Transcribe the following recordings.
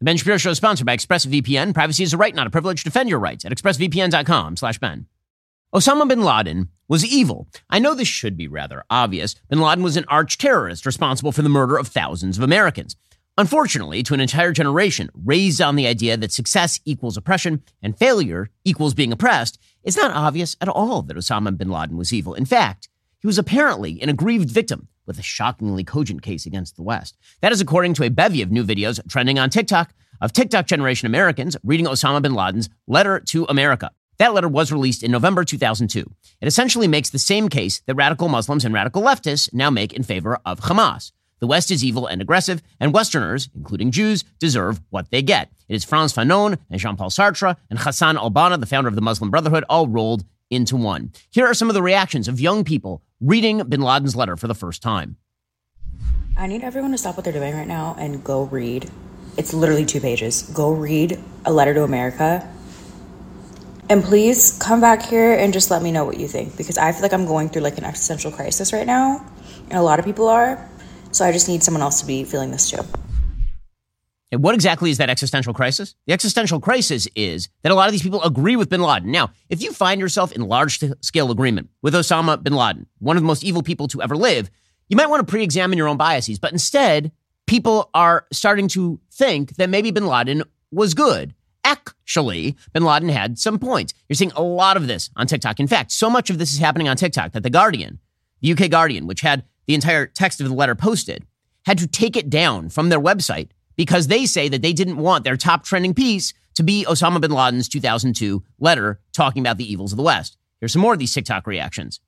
The Ben Shapiro Show is sponsored by ExpressVPN. Privacy is a right, not a privilege. Defend your rights at expressvpn.com slash Ben. Osama bin Laden was evil. I know this should be rather obvious. Bin Laden was an arch terrorist responsible for the murder of thousands of Americans. Unfortunately, to an entire generation raised on the idea that success equals oppression and failure equals being oppressed, it's not obvious at all that Osama bin Laden was evil. In fact, he was apparently an aggrieved victim with a shockingly cogent case against the West. That is according to a bevy of new videos trending on TikTok of TikTok generation Americans reading Osama bin Laden's letter to America. That letter was released in November 2002. It essentially makes the same case that radical Muslims and radical leftists now make in favor of Hamas. The West is evil and aggressive, and Westerners, including Jews, deserve what they get. It is Frantz Fanon and Jean Paul Sartre and Hassan al Banna, the founder of the Muslim Brotherhood, all rolled into one. Here are some of the reactions of young people reading bin Laden's letter for the first time. I need everyone to stop what they're doing right now and go read. It's literally two pages. Go read A Letter to America. And please come back here and just let me know what you think because I feel like I'm going through like an existential crisis right now. And a lot of people are. So I just need someone else to be feeling this too. And what exactly is that existential crisis? The existential crisis is that a lot of these people agree with bin Laden. Now, if you find yourself in large scale agreement with Osama bin Laden, one of the most evil people to ever live, you might want to pre examine your own biases. But instead, people are starting to think that maybe bin Laden was good. Actually, bin Laden had some points. You're seeing a lot of this on TikTok. In fact, so much of this is happening on TikTok that The Guardian, the UK Guardian, which had the entire text of the letter posted, had to take it down from their website because they say that they didn't want their top trending piece to be Osama bin Laden's 2002 letter talking about the evils of the West. Here's some more of these TikTok reactions.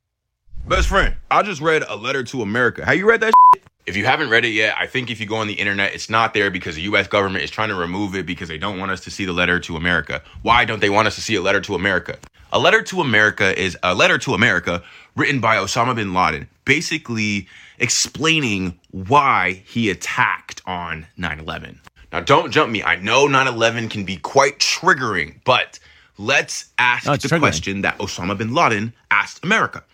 Best friend, I just read a letter to America. Have you read that? Shit? If you haven't read it yet, I think if you go on the internet, it's not there because the US government is trying to remove it because they don't want us to see the letter to America. Why don't they want us to see a letter to America? A letter to America is a letter to America written by Osama bin Laden, basically explaining why he attacked on 9 11. Now, don't jump me. I know 9 11 can be quite triggering, but let's ask Oh, the triggering. question that Osama bin Laden asked America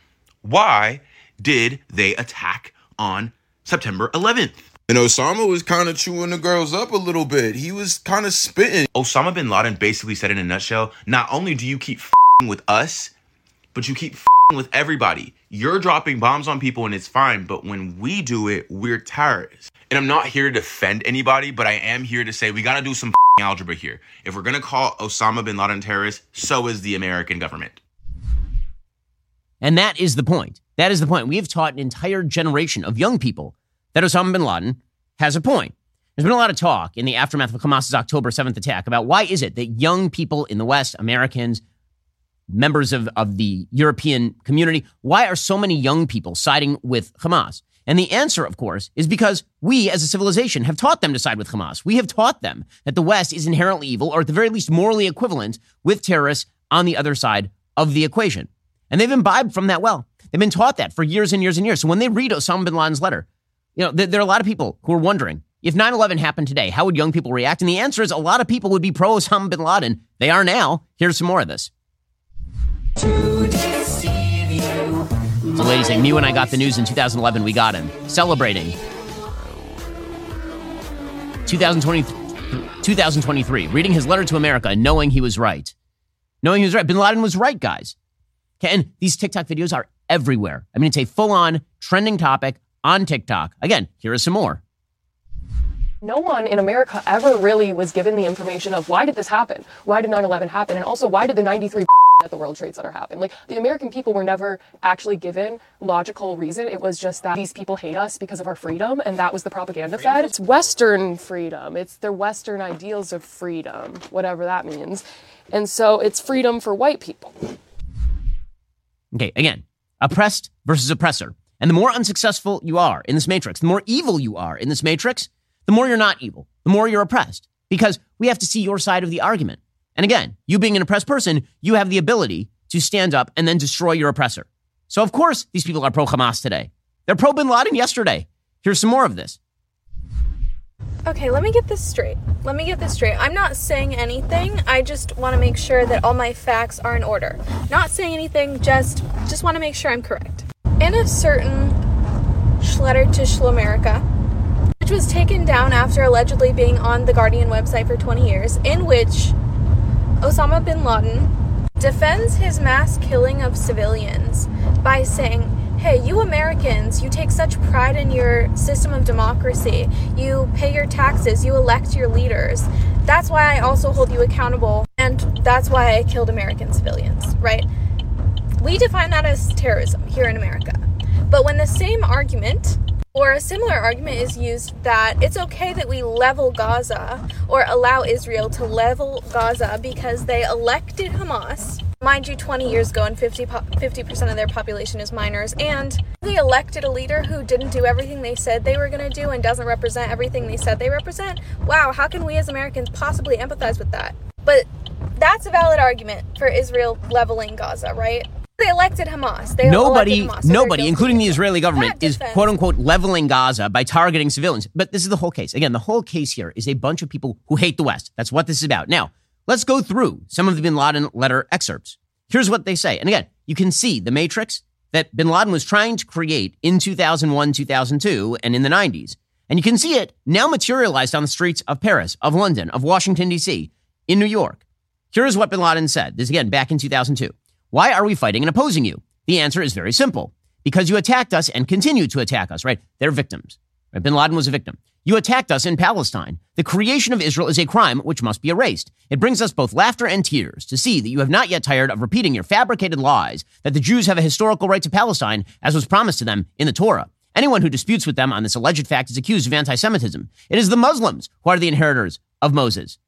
Why did they attack on September 11th? And Osama was kind of chewing the girls up a little bit. He was kind of spitting. Osama bin Laden basically said in a nutshell not only do you keep fing with us, but you keep fing with everybody. You're dropping bombs on people and it's fine, but when we do it, we're terrorists. And I'm not here to defend anybody, but I am here to say we gotta do some algebra here. If we're gonna call Osama bin Laden terrorist, so is the American government. And that is the point. That is the point. We have taught an entire generation of young people that Osama bin Laden has a point. There's been a lot of talk in the aftermath of Hamas's October 7th attack about why is it that young people in the West, Americans, members of, of the European community, why are so many young people siding with Hamas? And the answer, of course, is because we as a civilization have taught them to side with Hamas. We have taught them that the West is inherently evil, or at the very least morally equivalent with terrorists on the other side of the equation. And they've imbibed from that well. They've been taught that for years and years and years. So when they read Osama bin Laden's letter, you know, there, there are a lot of people who are wondering if 9 11 happened today, how would young people react? And the answer is a lot of people would be pro Osama bin Laden. They are now. Here's some more of this. Ladies, like me when I got the news in 2011, we got him celebrating 2020, 2023, reading his letter to America knowing he was right. Knowing he was right. Bin Laden was right, guys. And these TikTok videos are everywhere. I mean, it's a full on trending topic on TikTok. Again, here is some more. no one in America ever really was given the information of why did this happen? Why did 9/11 happen? And also why did the 93 at the World Trade Center happen? Like the American people were never actually given logical reason. It was just that these people hate us because of our freedom and that was the propaganda fed. It's western freedom. It's their western ideals of freedom, whatever that means. And so it's freedom for white people. Okay, again, oppressed versus oppressor. And the more unsuccessful you are in this matrix, the more evil you are in this matrix, the more you're not evil, the more you're oppressed. Because we have to see your side of the argument. And again, you being an oppressed person, you have the ability to stand up and then destroy your oppressor. So, of course, these people are pro Hamas today. They're pro bin Laden yesterday. Here's some more of this. Okay, let me get this straight. Let me get this straight. I'm not saying anything. I just want to make sure that all my facts are in order. Not saying anything, just just want to make sure I'm correct. In a certain letter to Schlamerica, which was taken down after allegedly being on the Guardian website for 20 years, in which Osama bin Laden defends his mass killing of civilians by saying, Hey, you Americans, you take such pride in your system of democracy. You pay your taxes, you elect your leaders. That's why I also hold you accountable, and that's why I killed American civilians, right? We define that as terrorism here in America. But when the same argument or a similar argument is used that it's okay that we level Gaza or allow Israel to level Gaza because they elected Hamas. Mind you, 20 years ago, and 50, 50% of their population is minors, and they elected a leader who didn't do everything they said they were going to do and doesn't represent everything they said they represent. Wow, how can we as Americans possibly empathize with that? But that's a valid argument for Israel leveling Gaza, right? They elected Hamas. They nobody, elected Hamas, so nobody, including the. Israeli government, is quote unquote leveling Gaza by targeting civilians. But this is the whole case. Again, the whole case here is a bunch of people who hate the West. That's what this is about. Now, let's go through some of the bin Laden letter excerpts. Here's what they say. And again, you can see the matrix that bin Laden was trying to create in 2001, 2002, and in the 90s. And you can see it now materialized on the streets of Paris, of London, of Washington, D.C., in New York. Here's what bin Laden said. This again back in 2002. Why are we fighting and opposing you? The answer is very simple. Because you attacked us and continue to attack us, right? They're victims. Right? Bin Laden was a victim. You attacked us in Palestine. The creation of Israel is a crime which must be erased. It brings us both laughter and tears to see that you have not yet tired of repeating your fabricated lies that the Jews have a historical right to Palestine as was promised to them in the Torah. Anyone who disputes with them on this alleged fact is accused of anti Semitism. It is the Muslims who are the inheritors of Moses.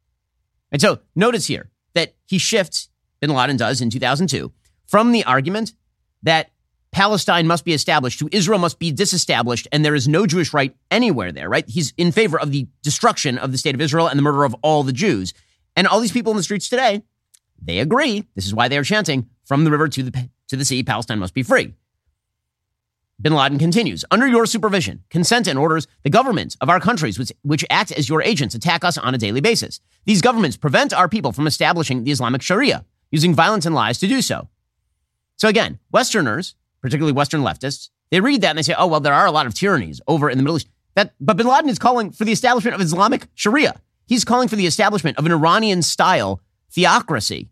And so notice here that he shifts, bin Laden does in 2002, from the argument that Palestine must be established to Israel must be disestablished and there is no Jewish right anywhere there, right? He's in favor of the destruction of the state of Israel and the murder of all the Jews. And all these people in the streets today, they agree. This is why they are chanting from the river to the, to the sea, Palestine must be free. Bin Laden continues Under your supervision, consent, and orders, the governments of our countries, which, which act as your agents, attack us on a daily basis. These governments prevent our people from establishing the Islamic Sharia, using violence and lies to do so. So again, Westerners, particularly Western leftists, they read that and they say, oh, well, there are a lot of tyrannies over in the Middle East. That, but bin Laden is calling for the establishment of Islamic Sharia. He's calling for the establishment of an Iranian style theocracy.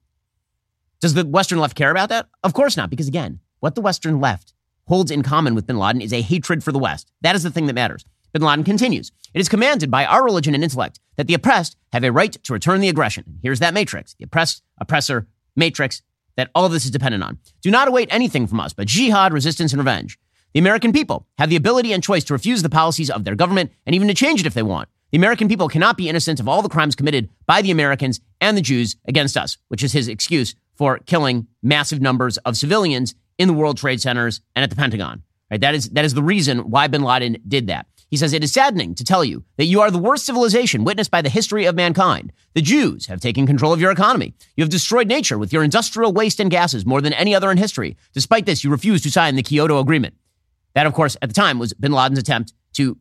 Does the Western left care about that? Of course not, because again, what the Western left holds in common with bin Laden is a hatred for the West. That is the thing that matters. Bin Laden continues It is commanded by our religion and intellect that the oppressed have a right to return the aggression. Here's that matrix the oppressed, oppressor, matrix that all of this is dependent on. Do not await anything from us but jihad, resistance, and revenge. The American people have the ability and choice to refuse the policies of their government and even to change it if they want. The American people cannot be innocent of all the crimes committed by the Americans and the Jews against us, which is his excuse for killing massive numbers of civilians in the World Trade Centers and at the Pentagon. Right? That is that is the reason why bin Laden did that. He says it is saddening to tell you that you are the worst civilization witnessed by the history of mankind. The Jews have taken control of your economy. You have destroyed nature with your industrial waste and gases more than any other in history. Despite this, you refuse to sign the Kyoto Agreement. That, of course, at the time was bin Laden's attempt to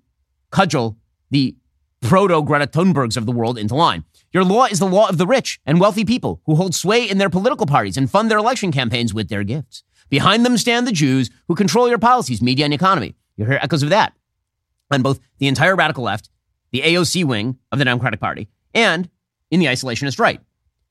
cudgel the proto Greta Thunbergs of the world into line. Your law is the law of the rich and wealthy people who hold sway in their political parties and fund their election campaigns with their gifts. Behind them stand the Jews who control your policies, media, and economy. You hear echoes of that on both the entire radical left, the AOC wing of the Democratic Party, and in the isolationist right.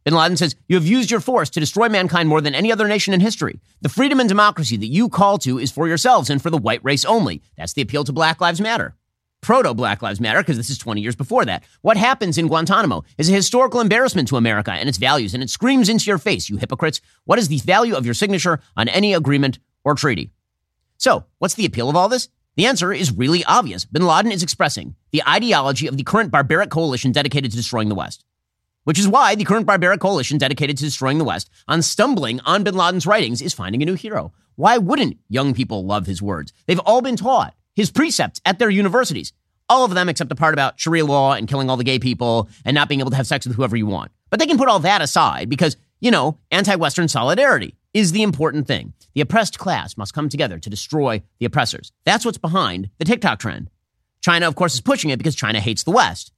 Bin Laden says, You have used your force to destroy mankind more than any other nation in history. The freedom and democracy that you call to is for yourselves and for the white race only. That's the appeal to Black Lives Matter. Proto Black Lives Matter, because this is 20 years before that. What happens in Guantanamo is a historical embarrassment to America and its values, and it screams into your face, you hypocrites. What is the value of your signature on any agreement or treaty? So, what's the appeal of all this? The answer is really obvious. Bin Laden is expressing the ideology of the current barbaric coalition dedicated to destroying the West. Which is why the current barbaric coalition dedicated to destroying the West, on stumbling on bin Laden's writings, is finding a new hero. Why wouldn't young people love his words? They've all been taught his precepts at their universities. All of them except the part about Sharia law and killing all the gay people and not being able to have sex with whoever you want. But they can put all that aside because, you know, anti Western solidarity is the important thing. The oppressed class must come together to destroy the oppressors. That's what's behind the TikTok trend. China, of course, is pushing it because China hates the West.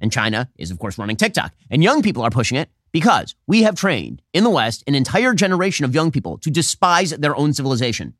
And China is, of course, running TikTok. And young people are pushing it because we have trained in the West an entire generation of young people to despise their own civilization.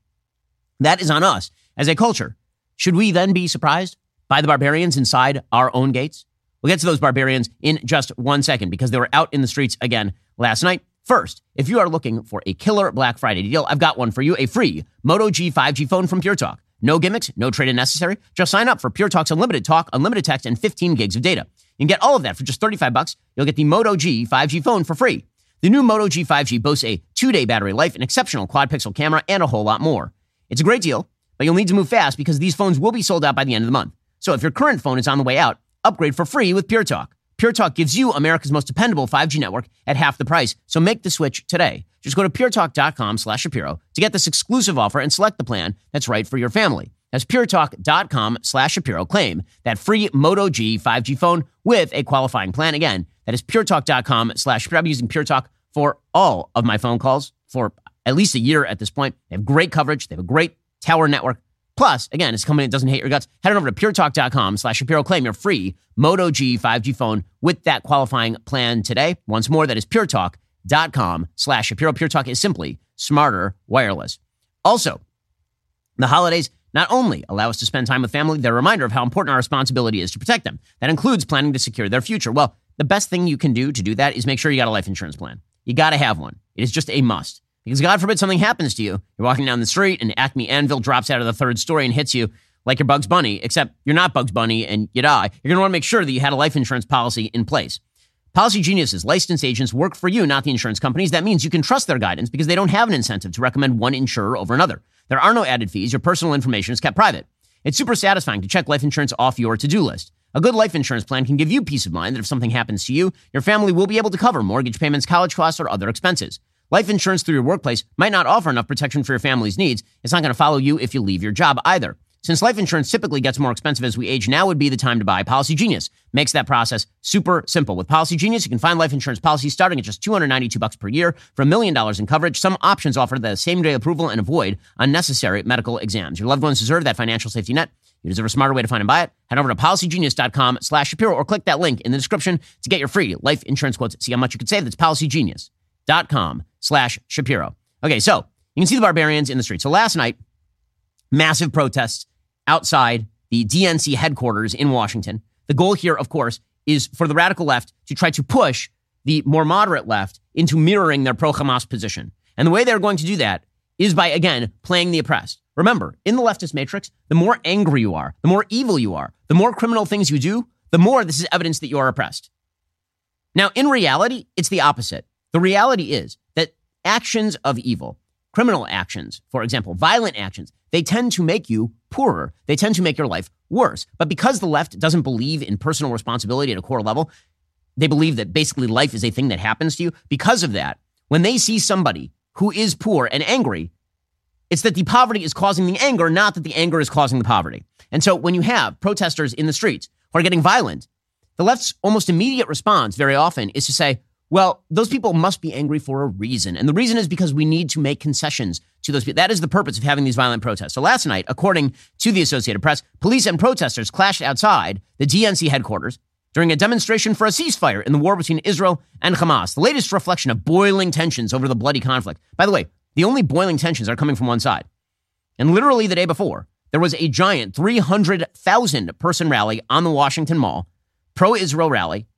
That is on us as a culture. Should we then be surprised by the barbarians inside our own gates? We'll get to those barbarians in just one second because they were out in the streets again last night. First, if you are looking for a killer Black Friday deal, I've got one for you a free Moto G 5G phone from Pure Talk. No gimmicks, no trade in necessary. Just sign up for Pure Talk's unlimited talk, unlimited text, and 15 gigs of data. You can get all of that for just 35 bucks. You'll get the Moto G 5G phone for free. The new Moto G 5G boasts a two day battery life, an exceptional quad pixel camera, and a whole lot more. It's a great deal, but you'll need to move fast because these phones will be sold out by the end of the month. So if your current phone is on the way out, upgrade for free with Pure Talk. Pure Talk gives you America's most dependable 5G network at half the price. So make the switch today. Just go to puretalk.com slash Shapiro to get this exclusive offer and select the plan that's right for your family. That's puretalk.com slash Shapiro. Claim that free Moto G 5G phone with a qualifying plan. Again, that is puretalk.com slash Shapiro. I'm using Pure Talk for all of my phone calls for at least a year at this point. They have great coverage. They have a great tower network. Plus, again, it's a company that doesn't hate your guts. Head on over to puretalk.com slash Shapiro. Claim your free Moto G 5G phone with that qualifying plan today. Once more, that is puretalk.com slash Shapiro. Pure Talk is simply smarter wireless. Also, the holidays not only allow us to spend time with family, they're a reminder of how important our responsibility is to protect them. That includes planning to secure their future. Well, the best thing you can do to do that is make sure you got a life insurance plan. You got to have one. It is just a must. Because God forbid something happens to you. You're walking down the street and Acme Anvil drops out of the third story and hits you like you're Bugs Bunny, except you're not Bugs Bunny and you die. You're going to want to make sure that you had a life insurance policy in place. Policy Geniuses, licensed agents work for you, not the insurance companies. That means you can trust their guidance because they don't have an incentive to recommend one insurer over another. There are no added fees. Your personal information is kept private. It's super satisfying to check life insurance off your to do list. A good life insurance plan can give you peace of mind that if something happens to you, your family will be able to cover mortgage payments, college costs, or other expenses. Life insurance through your workplace might not offer enough protection for your family's needs. It's not going to follow you if you leave your job either. Since life insurance typically gets more expensive as we age, now would be the time to buy Policy Genius. Makes that process super simple. With Policy Genius, you can find life insurance policies starting at just 292 bucks per year for a million dollars in coverage. Some options offer the same day approval and avoid unnecessary medical exams. Your loved ones deserve that financial safety net. You deserve a smarter way to find and buy it. Head over to policygenius.com slash Shapiro or click that link in the description to get your free life insurance quotes. See how much you could save. That's policygenius.com slash Shapiro. Okay, so you can see the barbarians in the street. So last night, massive protests outside the DNC headquarters in Washington. The goal here, of course, is for the radical left to try to push the more moderate left into mirroring their pro Hamas position. And the way they're going to do that is by, again, playing the oppressed. Remember, in the leftist matrix, the more angry you are, the more evil you are, the more criminal things you do, the more this is evidence that you are oppressed. Now, in reality, it's the opposite. The reality is that actions of evil, criminal actions, for example, violent actions, they tend to make you poorer. They tend to make your life worse. But because the left doesn't believe in personal responsibility at a core level, they believe that basically life is a thing that happens to you. Because of that, when they see somebody who is poor and angry, it's that the poverty is causing the anger, not that the anger is causing the poverty. And so when you have protesters in the streets who are getting violent, the left's almost immediate response very often is to say, well, those people must be angry for a reason. And the reason is because we need to make concessions to those people. That is the purpose of having these violent protests. So last night, according to the Associated Press, police and protesters clashed outside the DNC headquarters during a demonstration for a ceasefire in the war between Israel and Hamas, the latest reflection of boiling tensions over the bloody conflict. By the way, the only boiling tensions are coming from one side. And literally the day before, there was a giant 300,000 person rally on the Washington Mall, pro Israel rally,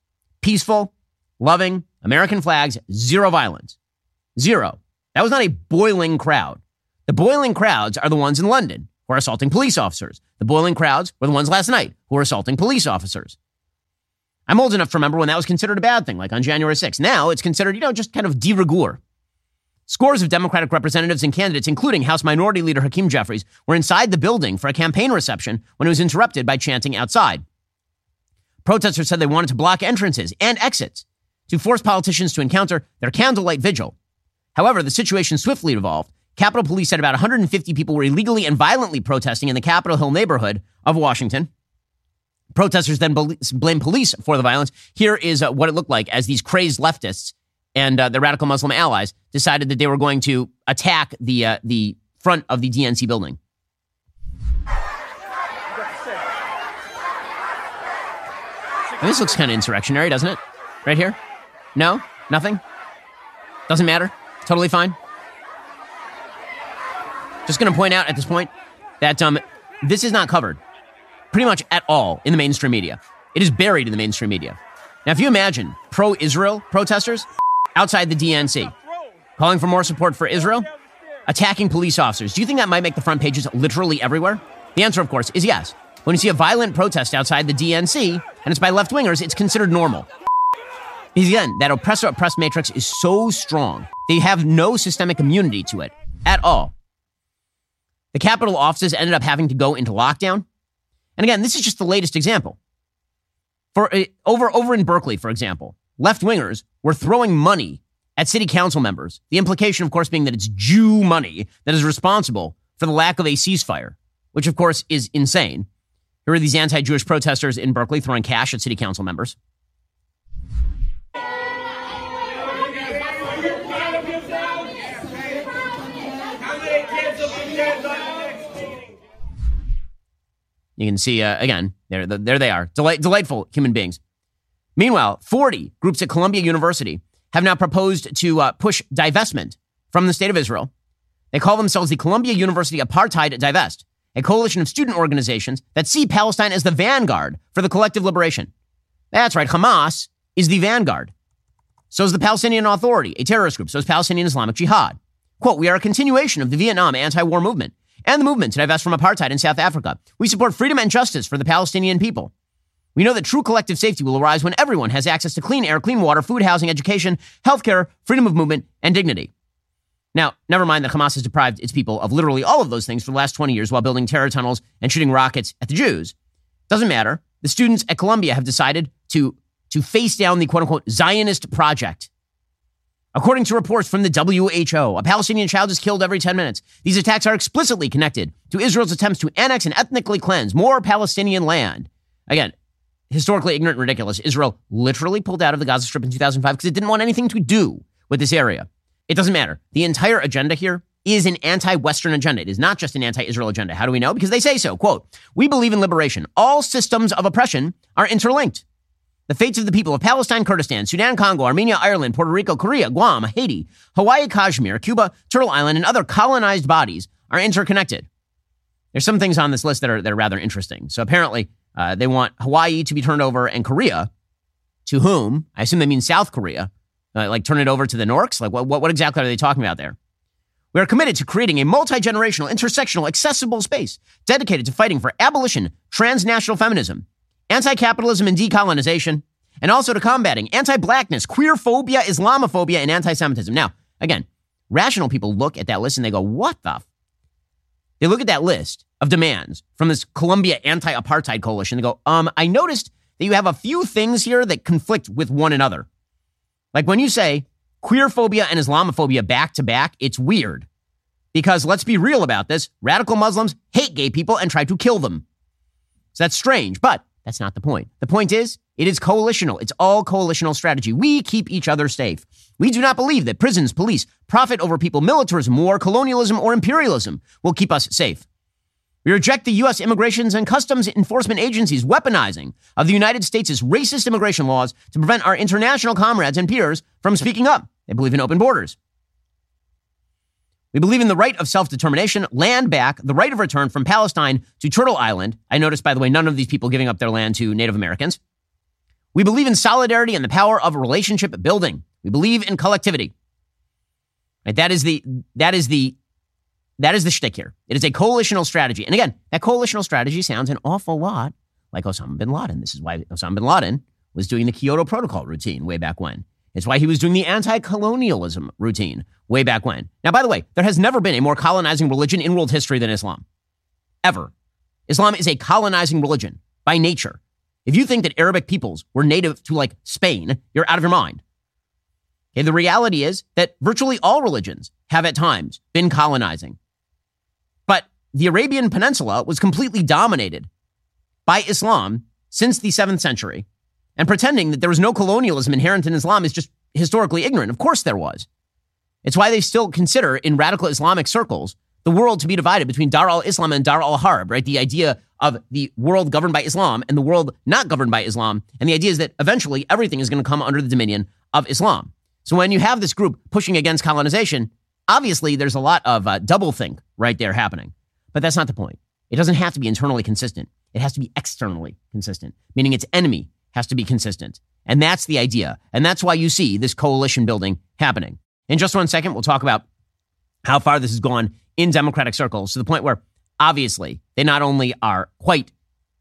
peaceful, loving, American flags, zero violence. Zero. That was not a boiling crowd. The boiling crowds are the ones in London who are assaulting police officers. The boiling crowds were the ones last night who were assaulting police officers. I'm old enough to remember when that was considered a bad thing, like on January 6th. Now it's considered, you know, just kind of de rigueur. Scores of Democratic representatives and candidates, including House Minority Leader Hakeem Jeffries, were inside the building for a campaign reception when it was interrupted by chanting outside. Protesters said they wanted to block entrances and exits to force politicians to encounter their candlelight vigil. However, the situation swiftly evolved. Capitol Police said about 150 people were illegally and violently protesting in the Capitol Hill neighborhood of Washington. Protesters then blamed police for the violence. Here is uh, what it looked like as these crazed leftists and uh, the radical Muslim allies decided that they were going to attack the uh, the front of the DNC building. This looks kind of insurrectionary, doesn't it? Right here? No? Nothing? Doesn't matter? Totally fine? Just going to point out at this point that um, this is not covered. pretty much at all in the mainstream media. It is buried in the mainstream media. Now, if you imagine pro Israel protesters outside the DNC calling for more support for Israel, attacking police officers, do you think that might make the front pages literally everywhere? The answer, of course, is yes. When you see a violent protest outside the DNC and it's by left wingers, it's considered normal. Because again, that oppressor oppressed matrix is so strong, they have no systemic immunity to it at all. The Capitol offices ended up having to go into lockdown. And again, this is just the latest example. For uh, over over in Berkeley, for example, left wingers were throwing money at city council members. The implication, of course, being that it's Jew money that is responsible for the lack of a ceasefire, which of course is insane. Here are these anti-Jewish protesters in Berkeley throwing cash at city council members. You can see uh, again there, there they are, Delight, delightful human beings. Meanwhile, 40 groups at Columbia University have now proposed to uh, push divestment from the state of Israel. They call themselves the Columbia University Apartheid Divest, a coalition of student organizations that see Palestine as the vanguard for the collective liberation. That's right, Hamas is the vanguard. So is the Palestinian Authority, a terrorist group. So is Palestinian Islamic Jihad. Quote, we are a continuation of the Vietnam anti war movement and the movement to divest from apartheid in South Africa. We support freedom and justice for the Palestinian people. We know that true collective safety will arise when everyone has access to clean air, clean water, food, housing, education, healthcare, freedom of movement, and dignity. Now, never mind that Hamas has deprived its people of literally all of those things for the last 20 years while building terror tunnels and shooting rockets at the Jews. Doesn't matter. The students at Columbia have decided to, to face down the quote unquote Zionist project According to reports from the WHO, a Palestinian child is killed every 10 minutes. These attacks are explicitly connected to Israel's attempts to annex and ethnically cleanse more Palestinian land. Again, historically ignorant and ridiculous. Israel literally pulled out of the Gaza Strip in 2005 because it didn't want anything to do with this area. It doesn't matter. The entire agenda here is an anti-Western agenda. It is not just an anti-Israel agenda. How do we know? Because they say so. Quote, we believe in liberation. All systems of oppression are interlinked. The fates of the people of Palestine, Kurdistan, Sudan, Congo, Armenia, Ireland, Puerto Rico, Korea, Guam, Haiti, Hawaii, Kashmir, Cuba, Turtle Island, and other colonized bodies are interconnected. There's some things on this list that are, that are rather interesting. So apparently, uh, they want Hawaii to be turned over and Korea, to whom? I assume they mean South Korea. Uh, like turn it over to the Norks? Like what, what, what exactly are they talking about there? We are committed to creating a multi generational, intersectional, accessible space dedicated to fighting for abolition, transnational feminism, anti capitalism and decolonization, and also to combating anti blackness, queer phobia, Islamophobia, and anti Semitism. Now, again, rational people look at that list and they go, what the? F-? They look at that list of demands from this Columbia anti apartheid coalition. They go, um, I noticed that you have a few things here that conflict with one another. Like when you say queer phobia and Islamophobia back to back, it's weird. Because let's be real about this radical Muslims hate gay people and try to kill them. So that's strange. But that's not the point. The point is, it is coalitional. It's all coalitional strategy. We keep each other safe. We do not believe that prisons, police, profit over people, militarism, war, colonialism, or imperialism will keep us safe. We reject the U.S. Immigrations and Customs Enforcement Agency's weaponizing of the United States' racist immigration laws to prevent our international comrades and peers from speaking up. They believe in open borders. We believe in the right of self determination, land back, the right of return from Palestine to Turtle Island. I noticed, by the way, none of these people giving up their land to Native Americans. We believe in solidarity and the power of relationship building. We believe in collectivity. Right? That is the that is the that is the shtick here. It is a coalitional strategy. And again, that coalitional strategy sounds an awful lot like Osama bin Laden. This is why Osama bin Laden was doing the Kyoto Protocol routine way back when. It's why he was doing the anti colonialism routine way back when. Now, by the way, there has never been a more colonizing religion in world history than Islam. Ever. Islam is a colonizing religion by nature. If you think that Arabic peoples were native to like Spain, you're out of your mind. Okay, the reality is that virtually all religions have at times been colonizing. But the Arabian Peninsula was completely dominated by Islam since the 7th century and pretending that there was no colonialism inherent in Islam is just historically ignorant. Of course there was. It's why they still consider in radical Islamic circles the world to be divided between Dar al Islam and Dar al Harb, right? The idea of the world governed by Islam and the world not governed by Islam. And the idea is that eventually everything is going to come under the dominion of Islam. So when you have this group pushing against colonization, obviously there's a lot of uh, double think right there happening. But that's not the point. It doesn't have to be internally consistent. It has to be externally consistent, meaning its enemy has to be consistent. And that's the idea. And that's why you see this coalition building happening. In just one second, we'll talk about how far this has gone in Democratic circles to the point where obviously they not only are quite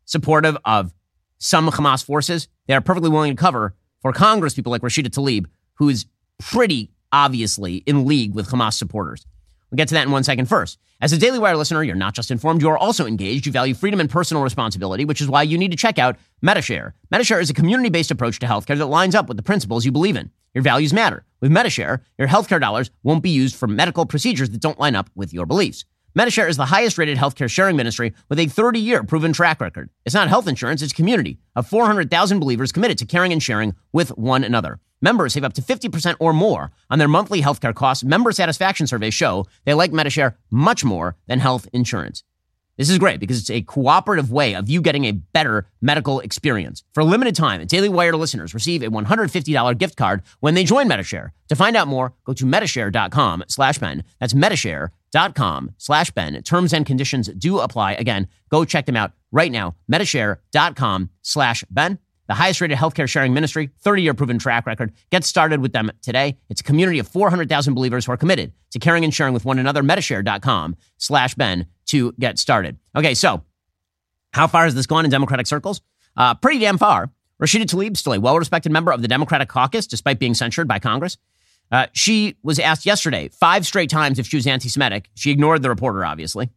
supportive of some Hamas forces, they are perfectly willing to cover for Congress people like Rashida Tlaib, who is pretty obviously in league with Hamas supporters. We'll get to that in one second first. As a Daily Wire listener, you're not just informed, you are also engaged. You value freedom and personal responsibility, which is why you need to check out Medi-Share. Medi-Share is a community based approach to healthcare that lines up with the principles you believe in. Your values matter. With Medi-Share, your healthcare dollars won't be used for medical procedures that don't line up with your beliefs. Medi-Share is the highest rated healthcare sharing ministry with a 30 year proven track record. It's not health insurance, it's community of 400,000 believers committed to caring and sharing with one another. Members save up to 50% or more on their monthly healthcare costs. Member satisfaction surveys show they like Medi-Share much more than health insurance. This is great because it's a cooperative way of you getting a better medical experience. For a limited time, Daily Wire listeners receive a $150 gift card when they join Medi-Share. To find out more, go to medishare.com slash Ben. That's medishare.com slash Ben. Terms and conditions do apply. Again, go check them out right now. Medishare.com slash Ben the highest rated healthcare sharing ministry, 30 year proven track record. Get started with them today. It's a community of 400,000 believers who are committed to caring and sharing with one another. Medishare.com slash Ben to get started. Okay, so how far has this gone in Democratic circles? Uh, pretty damn far. Rashida Tlaib, still a well respected member of the Democratic caucus, despite being censured by Congress. Uh, she was asked yesterday five straight times if she was anti Semitic. She ignored the reporter, obviously.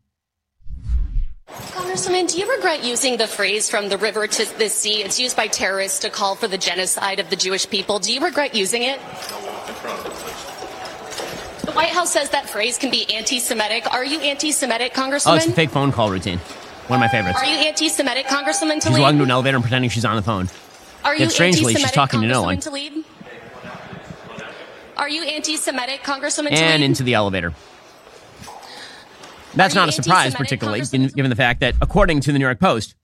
Congresswoman, do you regret using the phrase from the river to the sea? It's used by terrorists to call for the genocide of the Jewish people. Do you regret using it? The White House says that phrase can be anti Semitic. Are you anti Semitic, Congresswoman? Oh, it's a fake phone call routine. One of my favorites. Are you anti Semitic, Congresswoman She's walking to an elevator and pretending she's on the phone. Are you Yet strangely, she's talking to no one. Tlaib? Are you anti Semitic, Congresswoman And into the elevator. That's not a surprise, particularly given, the fact that, according to the New York Post,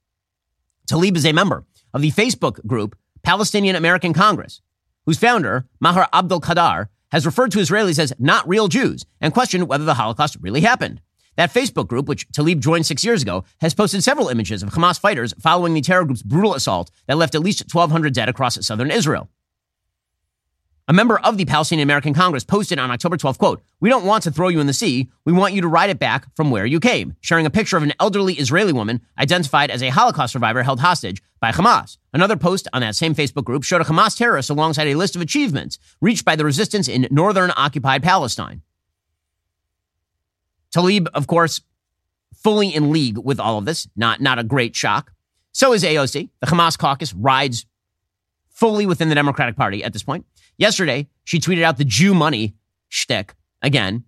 Tlaib is a member of the Facebook group Palestinian American Congress, whose founder, Maher Abdel Qader, has referred to Israelis as not real Jews and questioned whether the Holocaust really happened. That Facebook group, which Tlaib joined six years ago, has posted several images of Hamas fighters following the terror group's brutal assault that left at least 1,200 dead across southern Israel. A member of the Palestinian American Congress posted on October 12th, quote, We don't want to throw you in the sea. We want you to ride it back from where you came, sharing a picture of an elderly Israeli woman identified as a Holocaust survivor held hostage by Hamas. Another post on that same Facebook group showed a Hamas terrorist alongside a list of achievements reached by the resistance in northern occupied Palestine. Tlaib, of course, fully in league with all of this. Not, not a great shock. So is AOC. The Hamas caucus rides fully within the Democratic Party at this point. Yesterday, she tweeted out the Jew money shtick again.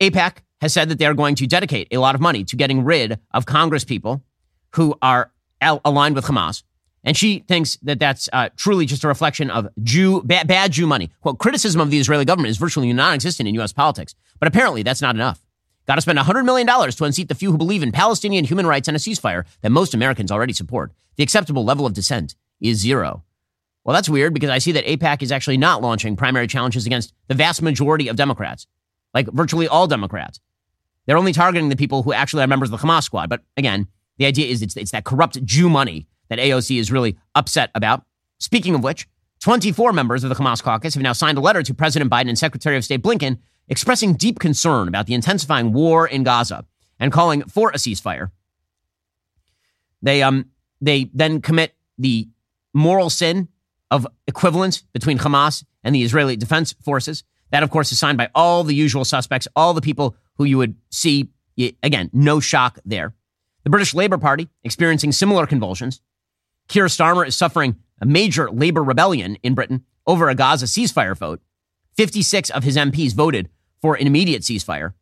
AIPAC has said that they are going to dedicate a lot of money to getting rid of Congress people who are al- aligned with Hamas. And she thinks that that's uh, truly just a reflection of Jew, bad, bad Jew money. Quote, criticism of the Israeli government is virtually non existent in U.S. politics. But apparently, that's not enough. Got to spend $100 million to unseat the few who believe in Palestinian human rights and a ceasefire that most Americans already support. The acceptable level of dissent is zero. Well, that's weird because I see that AIPAC is actually not launching primary challenges against the vast majority of Democrats, like virtually all Democrats. They're only targeting the people who actually are members of the Hamas squad. But again, the idea is it's, it's that corrupt Jew money that AOC is really upset about. Speaking of which, 24 members of the Hamas caucus have now signed a letter to President Biden and Secretary of State Blinken expressing deep concern about the intensifying war in Gaza and calling for a ceasefire. They, um, they then commit the moral sin of equivalence between Hamas and the Israeli Defense Forces. That, of course, is signed by all the usual suspects, all the people who you would see. Again, no shock there. The British Labour Party experiencing similar convulsions. Keir Starmer is suffering a major labor rebellion in Britain over a Gaza ceasefire vote. 56 of his MPs voted for an immediate ceasefire.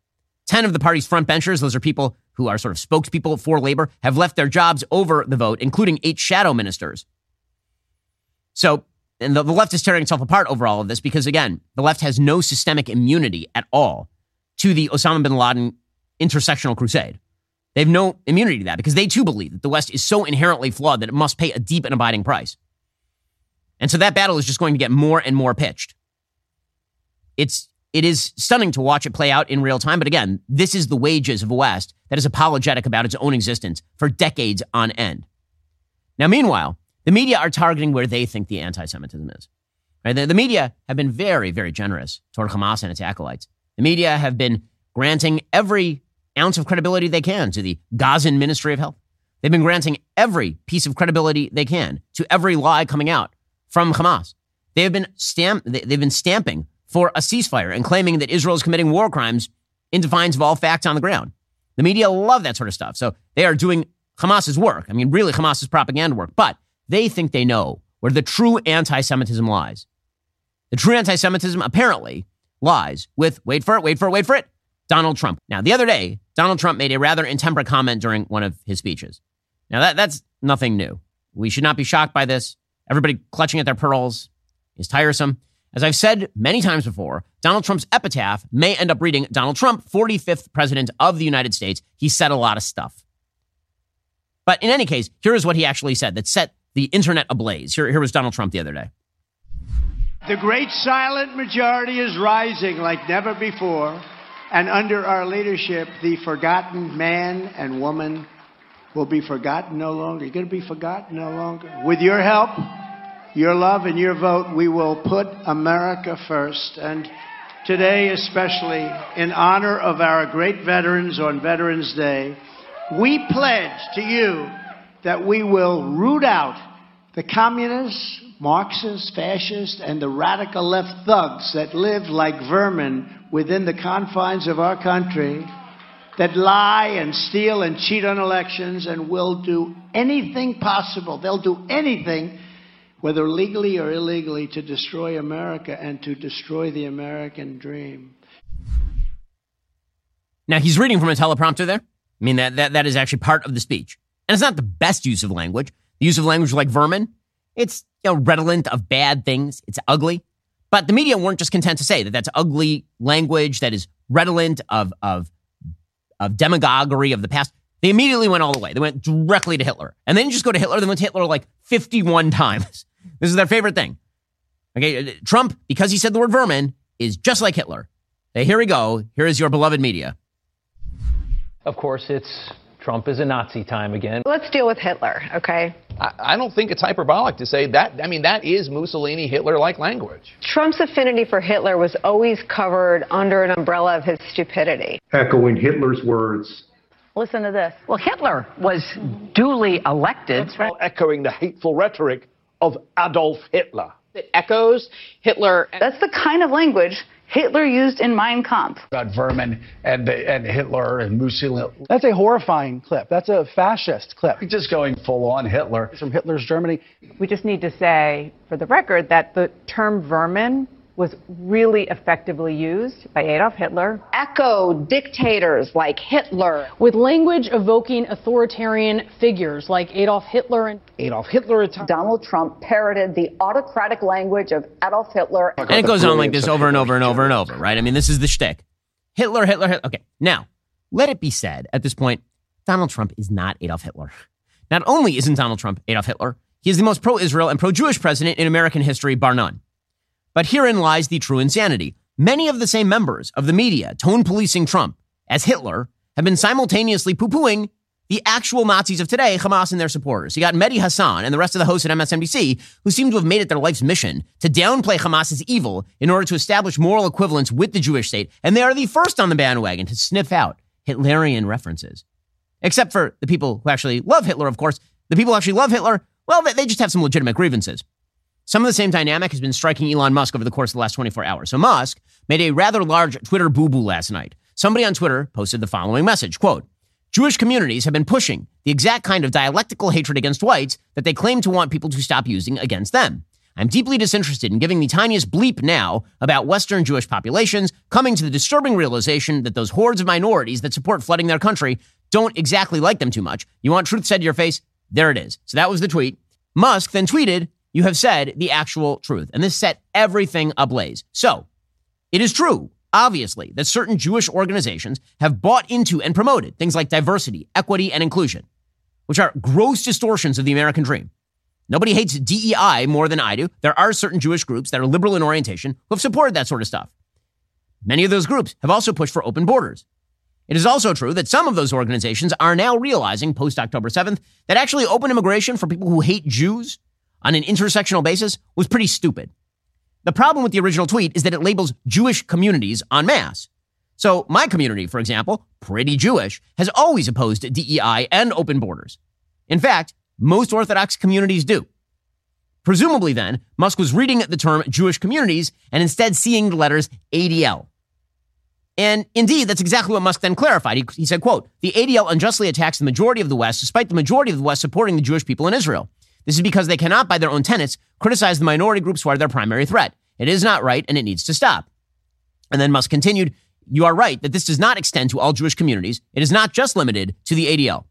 10 of the party's frontbenchers, those are people who are sort of spokespeople for labor, have left their jobs over the vote, including eight shadow ministers. So, and the, the left is tearing itself apart over all of this because, again, the left has no systemic immunity at all to the Osama bin Laden intersectional crusade. They have no immunity to that because they too believe that the West is so inherently flawed that it must pay a deep and abiding price. And so that battle is just going to get more and more pitched. It's it is stunning to watch it play out in real time. But again, this is the wages of a West that is apologetic about its own existence for decades on end. Now, meanwhile, the media are targeting where they think the anti Semitism is. Right? The, the media have been very, very generous toward Hamas and its acolytes. The media have been granting every ounce of credibility they can to the Gazan Ministry of Health. They've been granting every piece of credibility they can to every lie coming out from Hamas. They have been stamp, they've been stamping for a ceasefire and claiming that Israel is committing war crimes in defiance of all facts on the ground. The media love that sort of stuff. So they are doing Hamas's work. I mean, really Hamas's propaganda work, but they think they know where the true anti Semitism lies. The true anti Semitism apparently lies with, wait for it, wait for it, wait for it, Donald Trump. Now, the other day, Donald Trump made a rather intemperate comment during one of his speeches. Now, that, that's nothing new. We should not be shocked by this. Everybody clutching at their pearls is tiresome. As I've said many times before, Donald Trump's epitaph may end up reading Donald Trump, 45th President of the United States. He said a lot of stuff. But in any case, here is what he actually said that set the internet ablaze. Here, here was Donald Trump the other day. The great silent majority is rising like never before, and under our leadership, the forgotten man and woman will be forgotten no longer. You're going to be forgotten no longer. With your help, your love, and your vote, we will put America first. And today, especially in honor of our great veterans on Veterans Day, we pledge to you that we will root out the communists, Marxists, fascists, and the radical left thugs that live like vermin within the confines of our country, that lie and steal and cheat on elections and will do anything possible. They'll do anything, whether legally or illegally, to destroy America and to destroy the American dream. Now, he's reading from a teleprompter there. I mean, that, that, that is actually part of the speech. And it's not the best use of language. The use of language like vermin, it's you know, redolent of bad things. It's ugly. But the media weren't just content to say that that's ugly language that is redolent of, of, of demagoguery of the past. They immediately went all the way. They went directly to Hitler. And then just go to Hitler. They went to Hitler like 51 times. This is their favorite thing. Okay, uh, Trump, because he said the word vermin, is just like Hitler. Hey, here we go. Here is your beloved media. Of course, it's Trump is a Nazi time again. Let's deal with Hitler, okay? I, I don't think it's hyperbolic to say that. I mean, that is Mussolini Hitler like language. Trump's affinity for Hitler was always covered under an umbrella of his stupidity. Echoing Hitler's words. Listen to this. Well, Hitler was duly elected. That's right. Echoing the hateful rhetoric of Adolf Hitler. It echoes Hitler. That's the kind of language Hitler used in Mein Kampf. About vermin and and Hitler and Mussolini. That's a horrifying clip. That's a fascist clip. Just going full on Hitler. It's from Hitler's Germany. We just need to say, for the record, that the term vermin was really effectively used by Adolf Hitler. Echo dictators like Hitler. With language evoking authoritarian figures like Adolf Hitler and Adolf Hitler. Donald Trump parroted the autocratic language of Adolf Hitler. And it goes on like this over and over and over and over, right? I mean, this is the shtick. Hitler, Hitler, Hitler. Okay, now, let it be said at this point, Donald Trump is not Adolf Hitler. Not only isn't Donald Trump Adolf Hitler, he is the most pro Israel and pro Jewish president in American history, bar none. But herein lies the true insanity. Many of the same members of the media, tone policing Trump as Hitler, have been simultaneously poo pooing the actual Nazis of today, Hamas and their supporters. You got Mehdi Hasan and the rest of the hosts at MSNBC who seem to have made it their life's mission to downplay Hamas's evil in order to establish moral equivalence with the Jewish state. And they are the first on the bandwagon to sniff out Hitlerian references. Except for the people who actually love Hitler, of course. The people who actually love Hitler, well, they just have some legitimate grievances. Some of the same dynamic has been striking Elon Musk over the course of the last 24 hours. So Musk made a rather large Twitter boo-boo last night. Somebody on Twitter posted the following message, quote, Jewish communities have been pushing the exact kind of dialectical hatred against whites that they claim to want people to stop using against them. I'm deeply disinterested in giving the tiniest bleep now about Western Jewish populations, coming to the disturbing realization that those hordes of minorities that support flooding their country don't exactly like them too much. You want truth said to your face? There it is. So that was the tweet. Musk then tweeted, you have said the actual truth. And this set everything ablaze. So it is true, obviously, that certain Jewish organizations have bought into and promoted things like diversity, equity, and inclusion, which are gross distortions of the American dream. Nobody hates DEI more than I do. There are certain Jewish groups that are liberal in orientation who have supported that sort of stuff. Many of those groups have also pushed for open borders. It is also true that some of those organizations are now realizing post October 7th that actually open immigration for people who hate Jews on an intersectional basis was pretty stupid. The problem with the original tweet is that it labels Jewish communities en masse. So, my community, for example, pretty Jewish, has always opposed DEI and open borders. In fact, most Orthodox communities do. Presumably, then, Musk was reading the term Jewish communities and instead seeing the letters ADL. And indeed, that's exactly what Musk then clarified. He, he, said, quote, the ADL unjustly attacks the majority of the West, despite the majority of the West supporting the Jewish people in Israel. This is because they cannot, by their own tenets, criticize the minority groups who are their primary threat. It is not right, and it needs to stop. And then Musk continued, you are right that this does not extend to all Jewish communities. It is not just limited to the ADL.